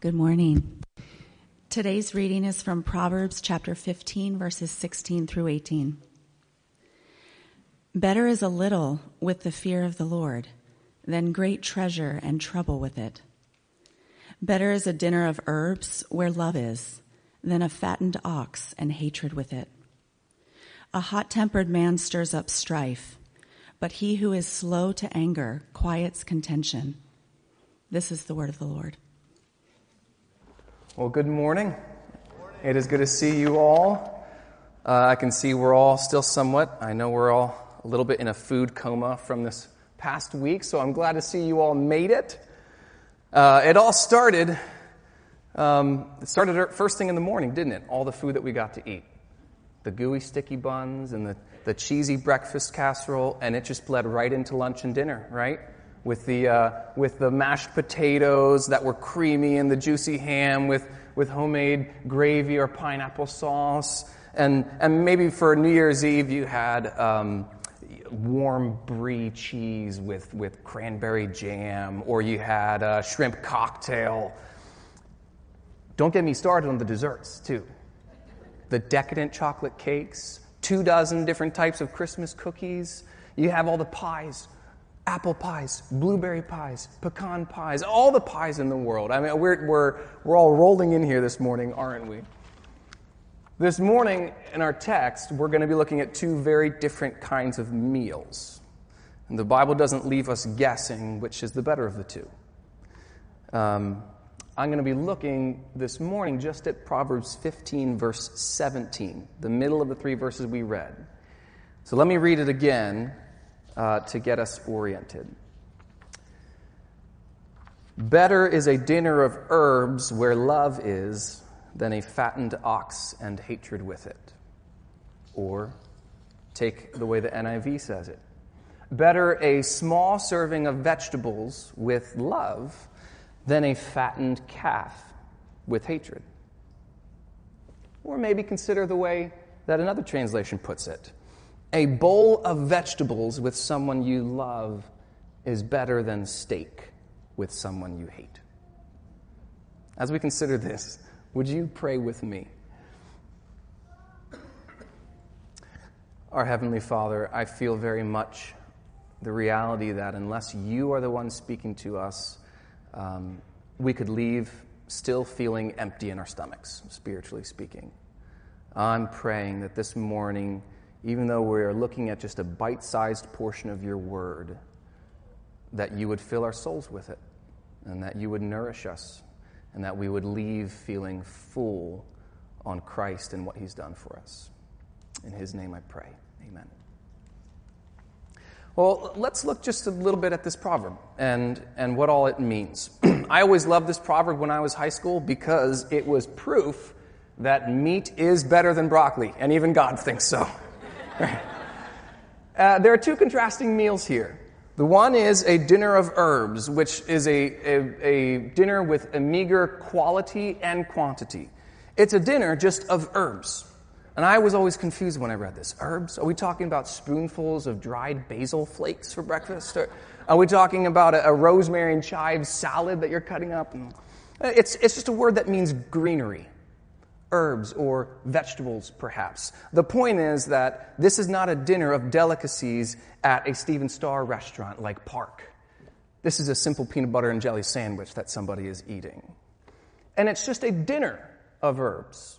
Good morning. Today's reading is from Proverbs chapter 15, verses 16 through 18. Better is a little with the fear of the Lord than great treasure and trouble with it. Better is a dinner of herbs where love is than a fattened ox and hatred with it. A hot tempered man stirs up strife, but he who is slow to anger quiets contention. This is the word of the Lord. Well, good morning. It is good to see you all. Uh, I can see we're all still somewhat, I know we're all a little bit in a food coma from this past week, so I'm glad to see you all made it. Uh, it all started, um, it started first thing in the morning, didn't it? All the food that we got to eat. The gooey, sticky buns and the, the cheesy breakfast casserole, and it just bled right into lunch and dinner, right? With the, uh, with the mashed potatoes that were creamy and the juicy ham with, with homemade gravy or pineapple sauce. And, and maybe for New Year's Eve, you had um, warm brie cheese with, with cranberry jam, or you had a shrimp cocktail. Don't get me started on the desserts, too. The decadent chocolate cakes, two dozen different types of Christmas cookies. You have all the pies apple pies, blueberry pies, pecan pies, all the pies in the world. I mean, we're, we're, we're all rolling in here this morning, aren't we? This morning in our text, we're going to be looking at two very different kinds of meals. And the Bible doesn't leave us guessing which is the better of the two. Um, I'm going to be looking this morning just at Proverbs 15, verse 17, the middle of the three verses we read. So let me read it again uh, to get us oriented. Better is a dinner of herbs where love is than a fattened ox and hatred with it. Or take the way the NIV says it. Better a small serving of vegetables with love than a fattened calf with hatred. Or maybe consider the way that another translation puts it a bowl of vegetables with someone you love is better than steak with someone you hate. As we consider this, would you pray with me? Our Heavenly Father, I feel very much the reality that unless you are the one speaking to us, um, we could leave still feeling empty in our stomachs, spiritually speaking. I'm praying that this morning even though we are looking at just a bite sized portion of your word, that you would fill our souls with it, and that you would nourish us, and that we would leave feeling full on Christ and what he's done for us. In his name I pray. Amen. Well, let's look just a little bit at this proverb and, and what all it means. I always loved this proverb when I was high school because it was proof that meat is better than broccoli, and even God thinks so. Uh, there are two contrasting meals here. The one is a dinner of herbs, which is a, a, a, dinner with a meager quality and quantity. It's a dinner just of herbs. And I was always confused when I read this. Herbs? Are we talking about spoonfuls of dried basil flakes for breakfast? Or are we talking about a, a rosemary and chives salad that you're cutting up? It's, it's just a word that means greenery herbs or vegetables, perhaps. The point is that this is not a dinner of delicacies at a Stephen Starr restaurant like Parc. This is a simple peanut butter and jelly sandwich that somebody is eating. And it's just a dinner of herbs.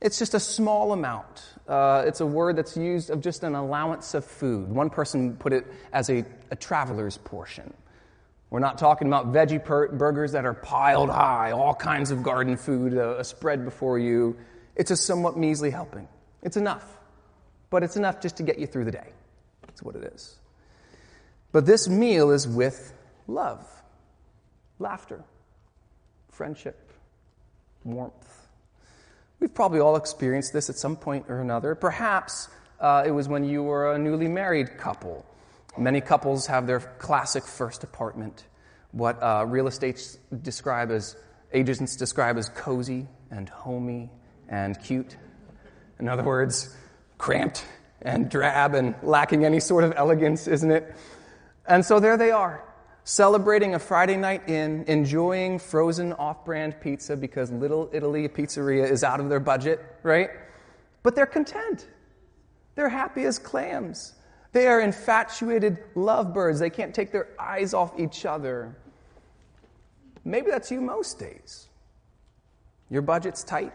It's just a small amount. Uh, it's a word that's used of just an allowance of food. One person put it as a, a traveler's portion. We're not talking about veggie burgers that are piled high, all kinds of garden food, a, a spread before you. It's a somewhat measly helping. It's enough, but it's enough just to get you through the day. That's what it is. But this meal is with love, laughter, friendship, warmth. We've probably all experienced this at some point or another. Perhaps uh, it was when you were a newly married couple Many couples have their classic first apartment, what uh, real estate describe as, agents describe as cozy and homey and cute. In other words, cramped and drab and lacking any sort of elegance, isn't it? And so there they are. celebrating a Friday night in, enjoying frozen off brand pizza because Little Italy Pizzeria is out of their budget, right? But they're content. They're happy as clams. They are infatuated lovebirds. They can't take their eyes off each other. Maybe that's you most days. Your budget's tight.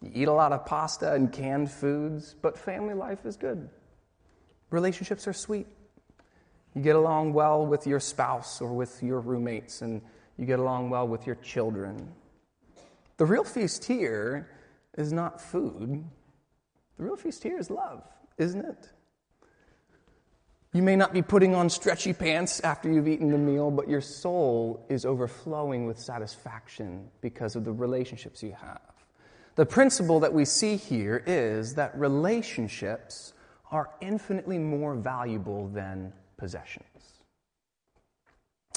You eat a lot of pasta and canned foods, but family life is good. Relationships are sweet. You get along well with your spouse or with your roommates, and you get along well with your children. The real feast here is not food, the real feast here is love, isn't it? You may not be putting on stretchy pants after you've eaten the meal, but your soul is overflowing with satisfaction because of the relationships you have. The principle that we see here is that relationships are infinitely more valuable than possessions.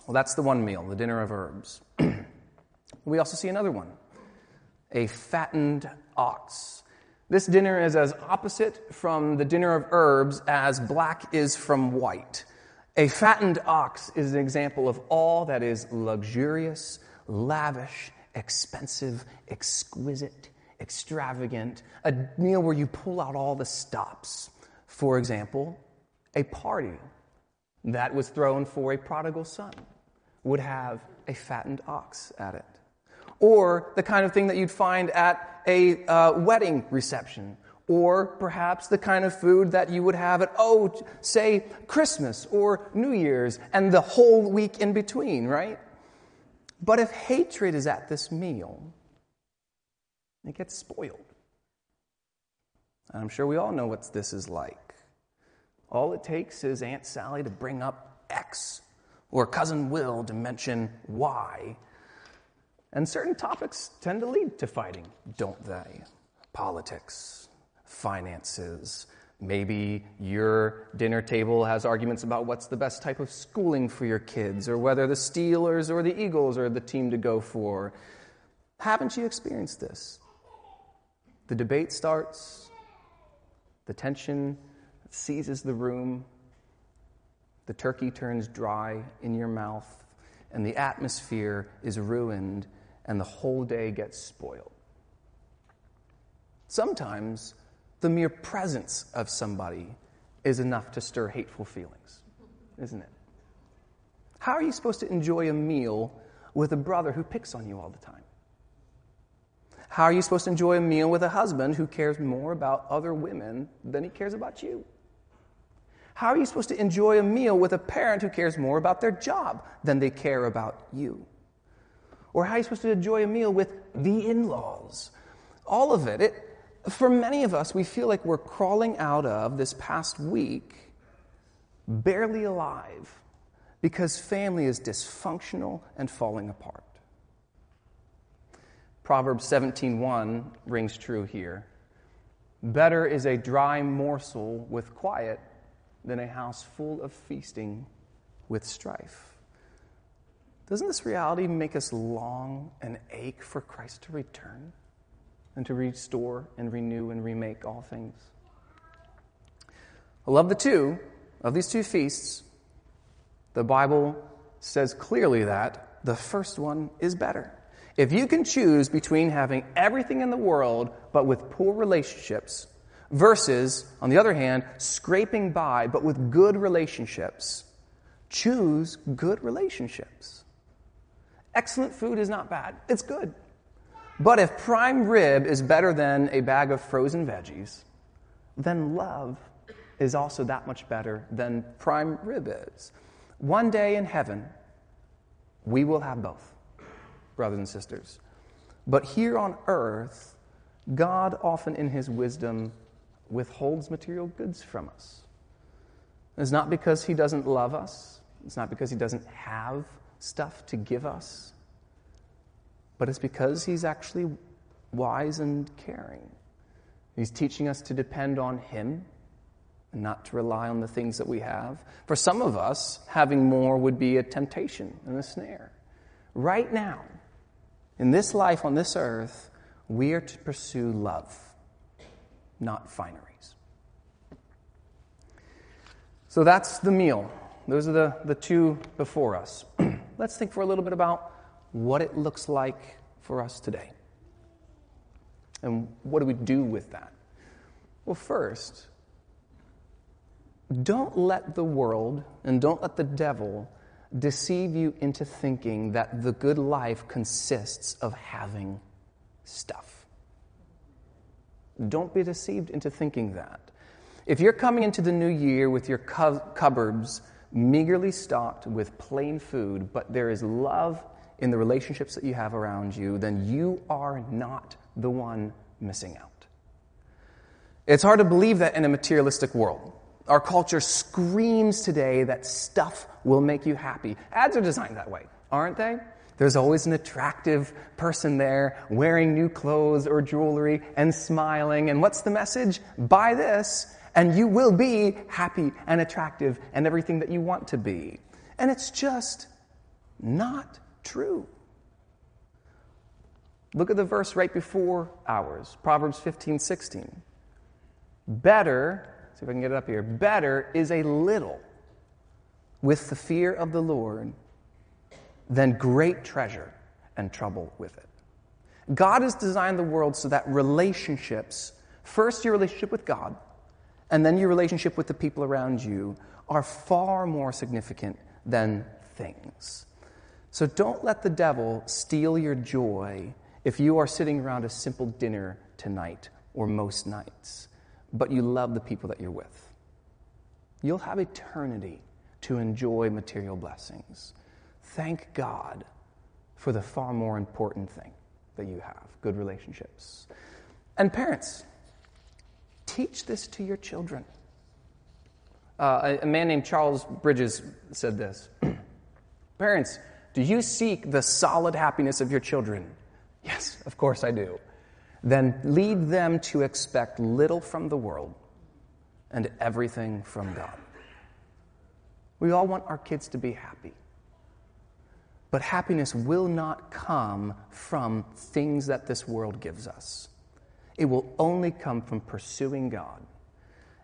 Well, that's the one meal, the dinner of herbs. we also see another one a fattened ox. This dinner is as opposite from the dinner of herbs as black is from white. A fattened ox is an example of all that is luxurious, lavish, expensive, exquisite, extravagant, a meal where you pull out all the stops. For example, a party that was thrown for a prodigal son would have a fattened ox at it or the kind of thing that you'd find at a uh, wedding reception, or perhaps the kind of food that you would have at, oh, say, Christmas or New Year's, and the whole week in between, right? But if hatred is at this meal, it gets spoiled. And I'm sure we all know what this is like. All it takes is Aunt Sally to bring up X, or Cousin Will to mention Y, and certain topics tend to lead to fighting, don't they? Politics, finances. Maybe your dinner table has arguments about what's the best type of schooling for your kids, or whether the Steelers or the Eagles are the team to go for. Haven't you experienced this? The debate starts, the tension seizes the room, the turkey turns dry in your mouth, and the atmosphere is ruined and the whole day gets spoiled. Sometimes the mere presence of somebody is enough to stir hateful feelings, isn't it? How are you supposed to enjoy a meal with a brother who picks on you all the time? How are you supposed to enjoy a meal with a husband who cares more about other women than he cares about you? How are you supposed to enjoy a meal with a parent who cares more about their job than they care about you? Or how you're you supposed to enjoy a meal with the in laws? All of it. it. For many of us, we feel like we're crawling out of this past week barely alive because family is dysfunctional and falling apart. Proverbs 17:1 rings true here. Better is a dry morsel with quiet than a house full of feasting with strife. Doesn't this reality make us long and ache for Christ to return and to restore and renew and remake all things? I love the two of these two feasts. The Bible says clearly that the first one is better. If you can choose between having everything in the world but with poor relationships versus, on the other hand, scraping by but with good relationships, choose good relationships. Excellent food is not bad, it's good. But if prime rib is better than a bag of frozen veggies, then love is also that much better than prime rib is. One day in heaven, we will have both, brothers and sisters. But here on earth, God often in his wisdom withholds material goods from us. It's not because he doesn't love us, it's not because he doesn't have stuff to give us, but it's because He's actually wise and caring. He's teaching us to depend on Him and not to rely on the things that we have. For some of us, having more would be a temptation and a snare. Right now, in this life on this earth, we are to pursue love, not fineries. So that's the meal. Those are the, the two before us. Let's think for a little bit about what it looks like for us today. And what do we do with that? Well, first, don't let the world and don't let the devil deceive you into thinking that the good life consists of having stuff. Don't be deceived into thinking that. If you're coming into the new year with your cupboards meagerly stocked with plain food, but there is love in the relationships that you have around you, then you are not the one missing out. It's hard to believe that in a materialistic world. Our culture screams today that stuff will make you happy. Ads are designed that way, aren't they? There's always an attractive person there wearing new clothes or jewelry and smiling. And what's the message? Buy this and you will be happy and attractive and everything that you want to be. And it's just not true. Look at the verse right before ours Proverbs 15 16. Better, see if I can get it up here, better is a little with the fear of the Lord than great treasure and trouble with it. God has designed the world so that relationships, first your relationship with God, and then your relationship with the people around you, are far more significant than things. So don't let the devil steal your joy if you are sitting around a simple dinner tonight or most nights, but you love the people that you're with. You'll have eternity to enjoy material blessings. Thank God for the far more important thing that you have good relationships. And parents, teach this to your children. Uh, a, a man named Charles Bridges said this Parents, do you seek the solid happiness of your children? Yes, of course I do. Then lead them to expect little from the world and everything from God. We all want our kids to be happy. But happiness will not come from things that this world gives us. It will only come from pursuing God.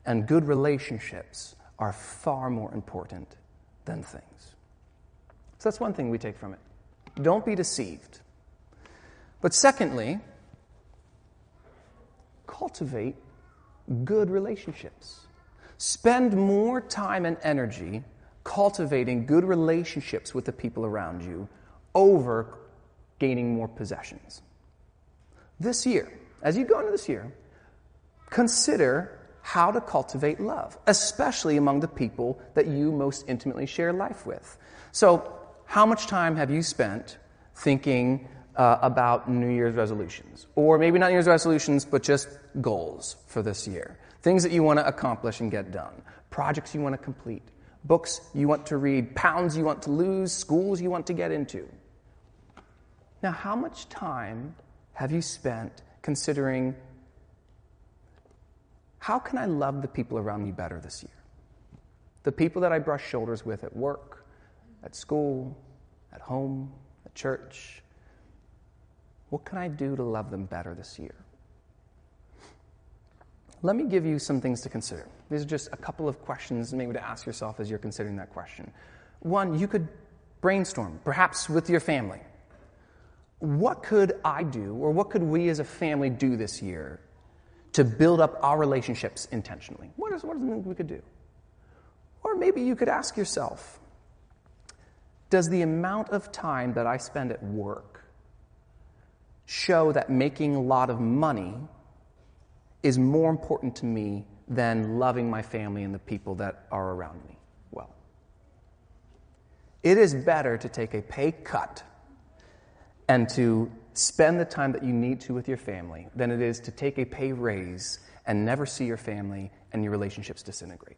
And good relationships are far more important than things. So that's one thing we take from it. Don't be deceived. But secondly, cultivate good relationships. Spend more time and energy cultivating good relationships with the people around you over gaining more possessions. This year, as you go into this year, consider how to cultivate love, especially among the people that you most intimately share life with. So, how much time have you spent thinking uh, about New Year's resolutions? Or maybe not New Year's resolutions, but just goals for this year. Things that you want to accomplish and get done, projects you want to complete, books you want to read, pounds you want to lose, schools you want to get into. Now, how much time have you spent considering how can I love the people around me better this year? The people that I brush shoulders with at work, at school, at home, at church. What can I do to love them better this year? Let me give you some things to consider. These are just a couple of questions, maybe to ask yourself as you're considering that question. One, you could brainstorm, perhaps with your family what could I do, or what could we as a family do this year to build up our relationships intentionally? What is what is we could do? Or maybe you could ask yourself Does the amount of time that I spend at work show that making a lot of money is more important to me than loving my family and the people that are around me well? It is better to take a pay cut and to spend the time that you need to with your family than it is to take a pay raise and never see your family and your relationships disintegrate.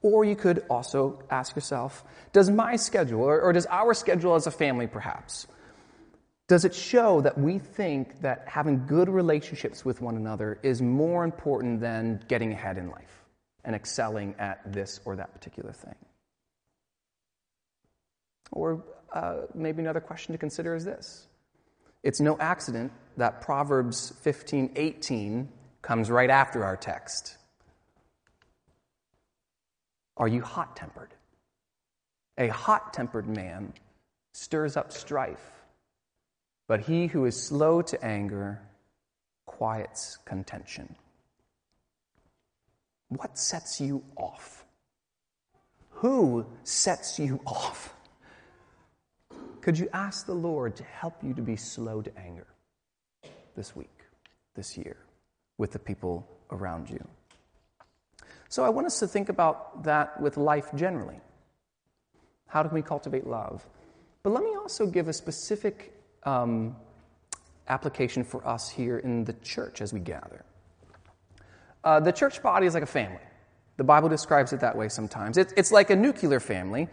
Or you could also ask yourself Does my schedule, or, or, does our schedule as a family perhaps, does it show that we think that having good relationships with one another is more important than getting ahead in life and excelling at this or that particular thing? Or uh, maybe another question to consider is this It's no accident that Proverbs 15 18 comes right after our text. Are you hot tempered? A hot tempered man stirs up strife, but he who is slow to anger quiets contention. What sets you off? Who sets you off? Could you ask the Lord to help you to be slow to anger this week, this year, with the people around you? So I want us to think about that with life generally. How can we cultivate love? But let me also give a specific um, application for us here in the church as we gather. Uh, the church body is like a family. The Bible describes it that way sometimes. It, it's like a nuclear family,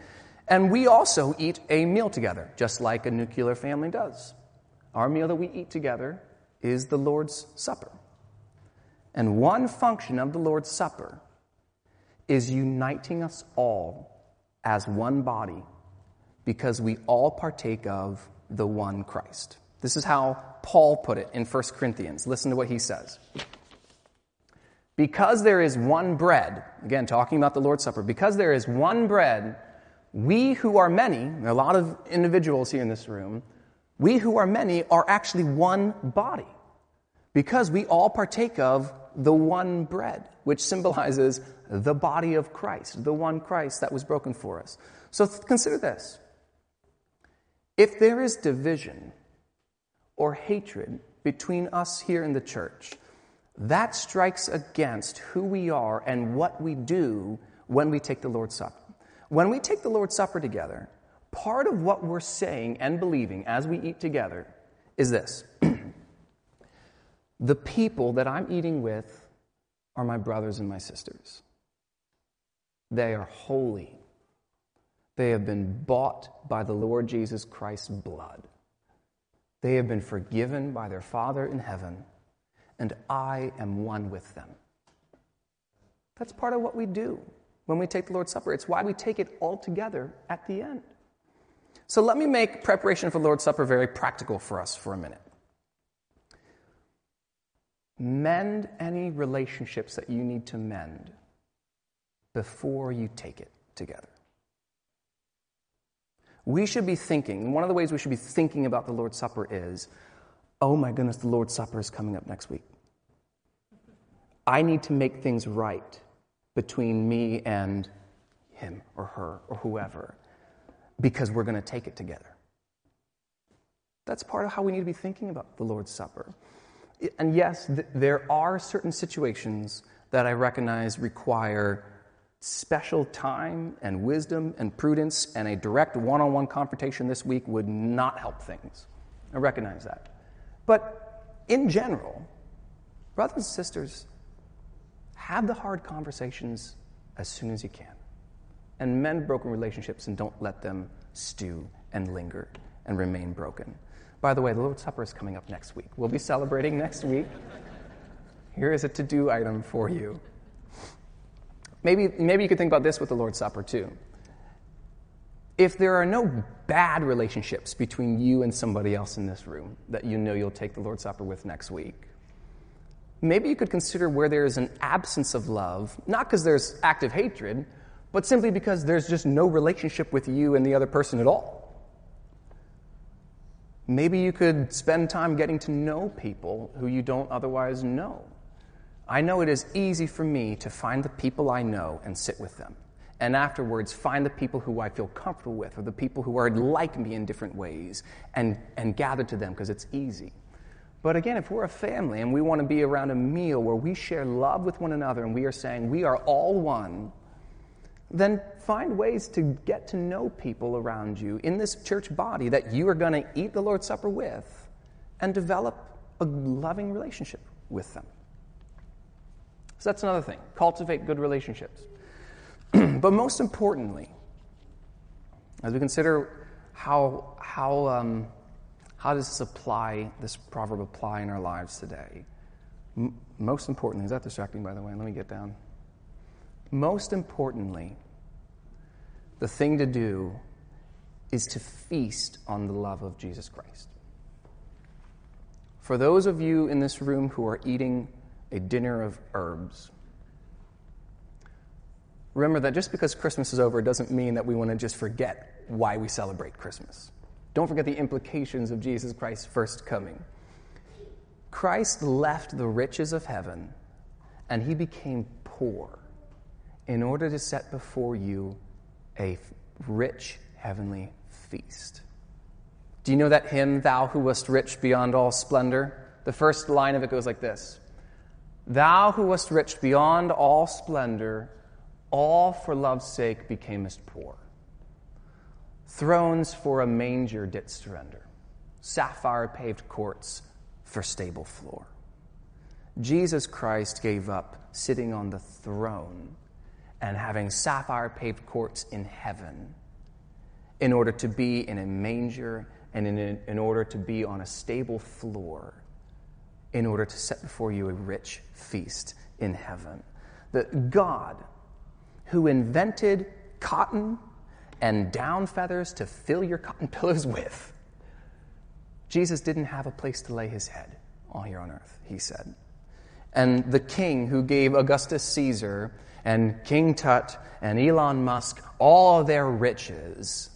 and we also eat a meal together, just like a nuclear family does. Our meal that we eat together is the Lord's Supper. And one function of the Lord's Supper is uniting us all as one body because we all partake of the one Christ. This is how Paul put it in 1 Corinthians. Listen to what he says. Because there is one bread, again, talking about the Lord's Supper, because there is one bread, we who are many, a lot of individuals here in this room, we who are many are actually one body because we all partake of the one bread, which symbolizes the body of Christ, the one Christ that was broken for us. So consider this. If there is division or hatred between us here in the church, that strikes against who we are and what we do when we take the Lord's Supper. When we take the Lord's Supper together, part of what we're saying and believing as we eat together is this The people that I'm eating with are my brothers and my sisters. They are holy. They have been bought by the Lord Jesus Christ's blood. They have been forgiven by their Father in heaven, and I am one with them. That's part of what we do when we take the Lord's Supper. It's why we take it all together at the end. So let me make preparation for Lord's Supper very practical for us for a minute. Mend any relationships that you need to mend before you take it together. We should be thinking, one of the ways we should be thinking about the Lord's Supper is, oh my goodness, the Lord's Supper is coming up next week. I need to make things right between me and him or her or whoever because we're going to take it together. That's part of how we need to be thinking about the Lord's Supper. And yes, th- there are certain situations that I recognize require special time and wisdom and prudence, and a direct one on one confrontation this week would not help things. I recognize that. But in general, brothers and sisters, have the hard conversations as soon as you can. And mend broken relationships and don't let them stew and linger and remain broken. By the way, the Lord's Supper is coming up next week. We'll be celebrating next week. Here is a to do item for you. Maybe, maybe you could think about this with the Lord's Supper too. If there are no bad relationships between you and somebody else in this room that you know you'll take the Lord's Supper with next week, maybe you could consider where there is an absence of love, not because there's active hatred, but simply because there's just no relationship with you and the other person at all. Maybe you could spend time getting to know people who you don't otherwise know. I know it is easy for me to find the people I know and sit with them. And afterwards, find the people who I feel comfortable with or the people who are like me in different ways and, and gather to them because it's easy. But again, if we're a family and we want to be around a meal where we share love with one another and we are saying we are all one, then find ways to get to know people around you in this church body that you are going to eat the Lord's Supper with and develop a loving relationship with them. So that's another thing. Cultivate good relationships. but most importantly, as we consider how, how, um, how does this apply, this proverb apply in our lives today? M- most importantly, is that distracting, by the way? Let me get down. Most importantly, the thing to do is to feast on the love of Jesus Christ. For those of you in this room who are eating a dinner of herbs. remember that just because Christmas is over doesn't mean that we want to just forget why we celebrate Christmas. Don't forget the implications of Jesus Christ's first coming. Christ left the riches of heaven and he became poor in order to set before you a rich heavenly feast. Do you know that hymn, Thou who wast rich beyond all splendor? The first line of it goes like this Thou who wast rich beyond all splendor, all for love's sake becamest poor. Thrones for a manger didst surrender, sapphire paved courts for stable floor. Jesus Christ gave up sitting on the throne and having sapphire paved courts in heaven in order to be in a manger and in, a, in order to be on a stable floor in order to set before you a rich feast in heaven. The God who invented cotton and down feathers to fill your cotton pillows with. Jesus didn't have a place to lay his head all here on earth, he said. And the king who gave Augustus Caesar and King Tut and Elon Musk all their riches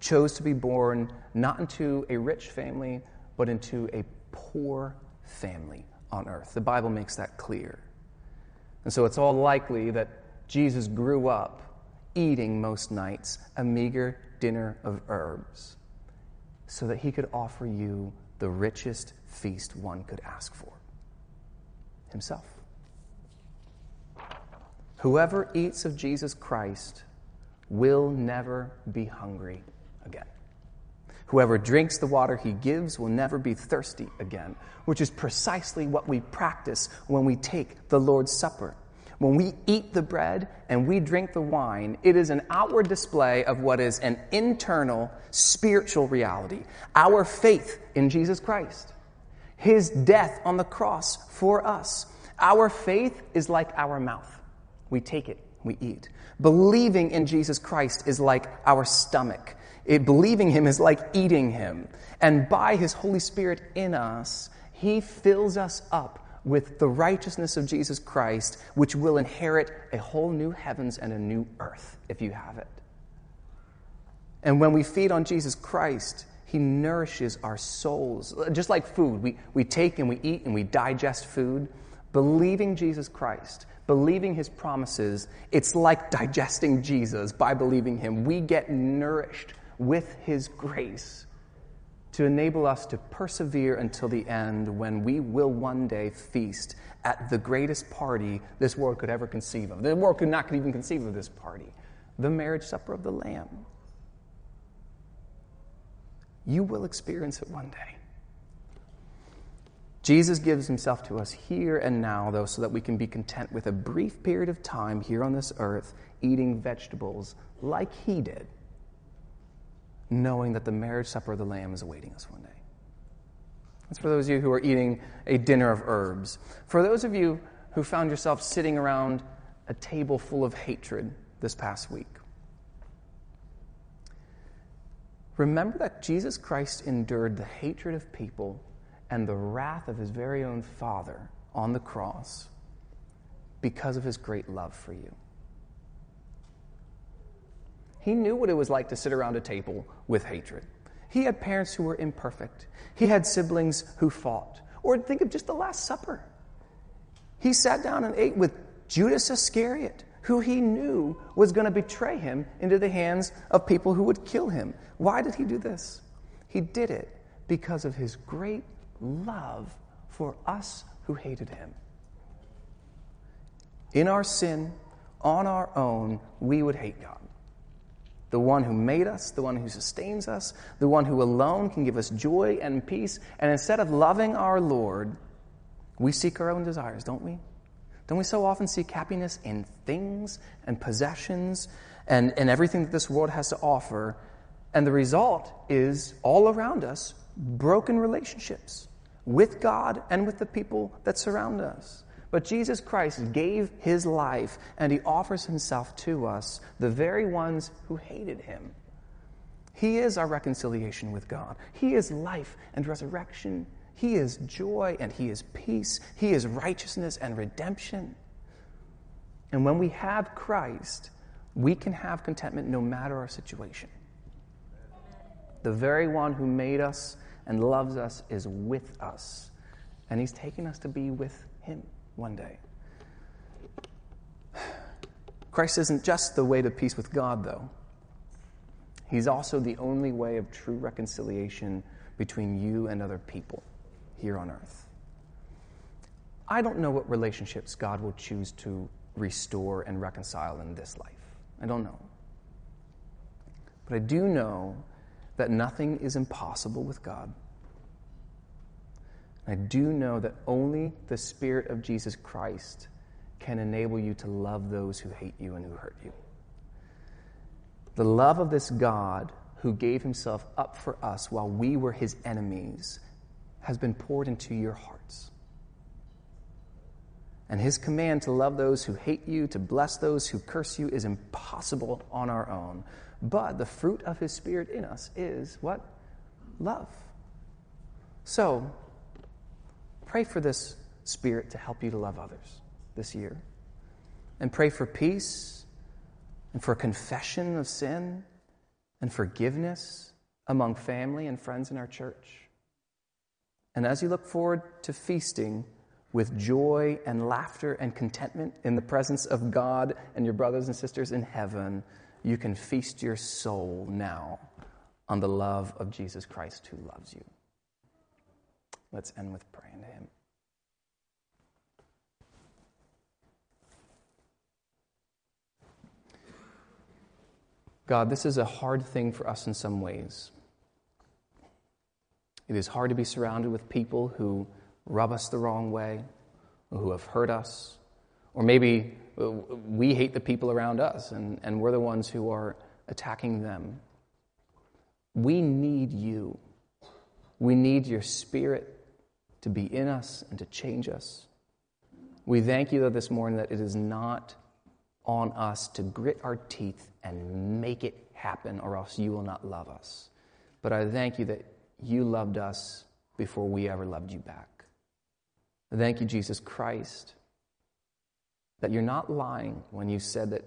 chose to be born not into a rich family, but into a poor family on earth. The Bible makes that clear. And so it's all likely that Jesus grew up eating most nights a meager dinner of herbs so that he could offer you the richest feast one could ask for himself. Whoever eats of Jesus Christ will never be hungry again. Whoever drinks the water he gives will never be thirsty again, which is precisely what we practice when we take the Lord's Supper. When we eat the bread and we drink the wine, it is an outward display of what is an internal spiritual reality our faith in Jesus Christ, his death on the cross for us. Our faith is like our mouth. We take it, we eat. Believing in Jesus Christ is like our stomach. It, believing Him is like eating Him. And by His Holy Spirit in us, He fills us up with the righteousness of Jesus Christ, which will inherit a whole new heavens and a new earth if you have it. And when we feed on Jesus Christ, He nourishes our souls. Just like food, we, we take and we eat and we digest food. Believing Jesus Christ, believing His promises, it's like digesting Jesus by believing Him. We get nourished with His grace to enable us to persevere until the end when we will one day feast at the greatest party this world could ever conceive of. The world could not even conceive of this party the marriage supper of the Lamb. You will experience it one day. Jesus gives himself to us here and now, though, so that we can be content with a brief period of time here on this earth eating vegetables like he did knowing that the marriage supper of the Lamb is awaiting us one day. That's for those of you who are eating a dinner of herbs. For those of you who found yourself sitting around a table full of hatred this past week, remember that Jesus Christ endured the hatred of people and the wrath of his very own Father on the cross because of his great love for you. He knew what it was like to sit around a table with hatred. He had parents who were imperfect. He had siblings who fought. Or think of just the Last Supper. He sat down and ate with Judas Iscariot, who he knew was going to betray him into the hands of people who would kill him. Why did he do this? He did it because of his great love for us who hated him. In our sin, on our own, we would hate God the one who made us, the one who sustains us, the one who alone can give us joy and peace. And instead of loving our Lord, we seek our own desires, don't we? Don't we so often seek happiness in things and possessions and, and everything that this world has to offer? And the result is all around us broken relationships with God and with the people that surround us. But Jesus Christ gave his life and he offers himself to us, the very ones who hated him. He is our reconciliation with God. He is life and resurrection. He is joy and he is peace. He is righteousness and redemption. And when we have Christ, We can have contentment no matter our situation. The very one who made us and loves us is with us, and he's taking us to be with him one day. Christ isn't just the way to peace with God, though. He's also the only way of true reconciliation between you and other people here on earth. I don't know what relationships God will choose to restore and reconcile in this life. I don't know. But I do know that nothing is impossible with God. I do know that only the Spirit of Jesus Christ can enable you to love those who hate you and who hurt you. The love of this God who gave himself up for us while we were his enemies has been poured into your hearts. And his command to love those who hate you, to bless those who curse you, is impossible on our own. But the fruit of his spirit in us is what? Love. So, pray for this spirit to help you to love others this year. And pray for peace and for confession of sin and forgiveness among family and friends in our church. And as you look forward to feasting, with joy and laughter and contentment in the presence of God and your brothers and sisters in heaven, you can feast your soul now on the love of Jesus Christ who loves you. Let's end with praying to Him. God, this is a hard thing for us in some ways. It is hard to be surrounded with people who rub us the wrong way, who have hurt us, or maybe we hate the people around us and, and we're the ones who are attacking them. We need you. We need your spirit to be in us and to change us. We thank you, though, this morning that it is not on us to grit our teeth and make it happen, or else you will not love us. But I thank you that you loved us before we ever loved you back. Thank you, Jesus Christ, that you're not lying when you said that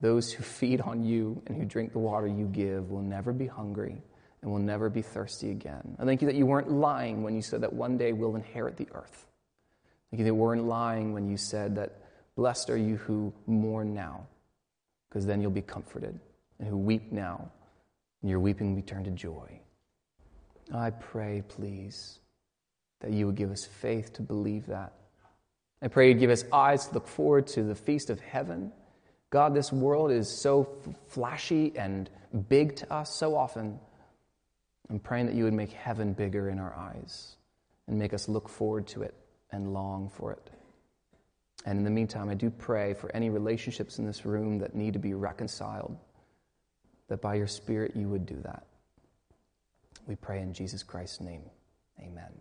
those who feed on you and who drink the water you give will never be hungry and will never be thirsty again. I thank you that you weren't lying when you said that one day we'll inherit the earth. Thank you that you weren't lying when you said that blessed are you who mourn now, because then you'll be comforted, and who weep now, and your weeping will be turned to joy. I pray, please that you would give us faith to believe that. I pray you'd give us eyes to look forward to the feast of heaven. God, this world is so flashy and big to us so often. I'm praying that you would make heaven bigger in our eyes and make us look forward to it and long for it. And in the meantime, I do pray for any relationships in this room that need to be reconciled, that by your Spirit you would do that. We pray in Jesus Christ's name. Amen.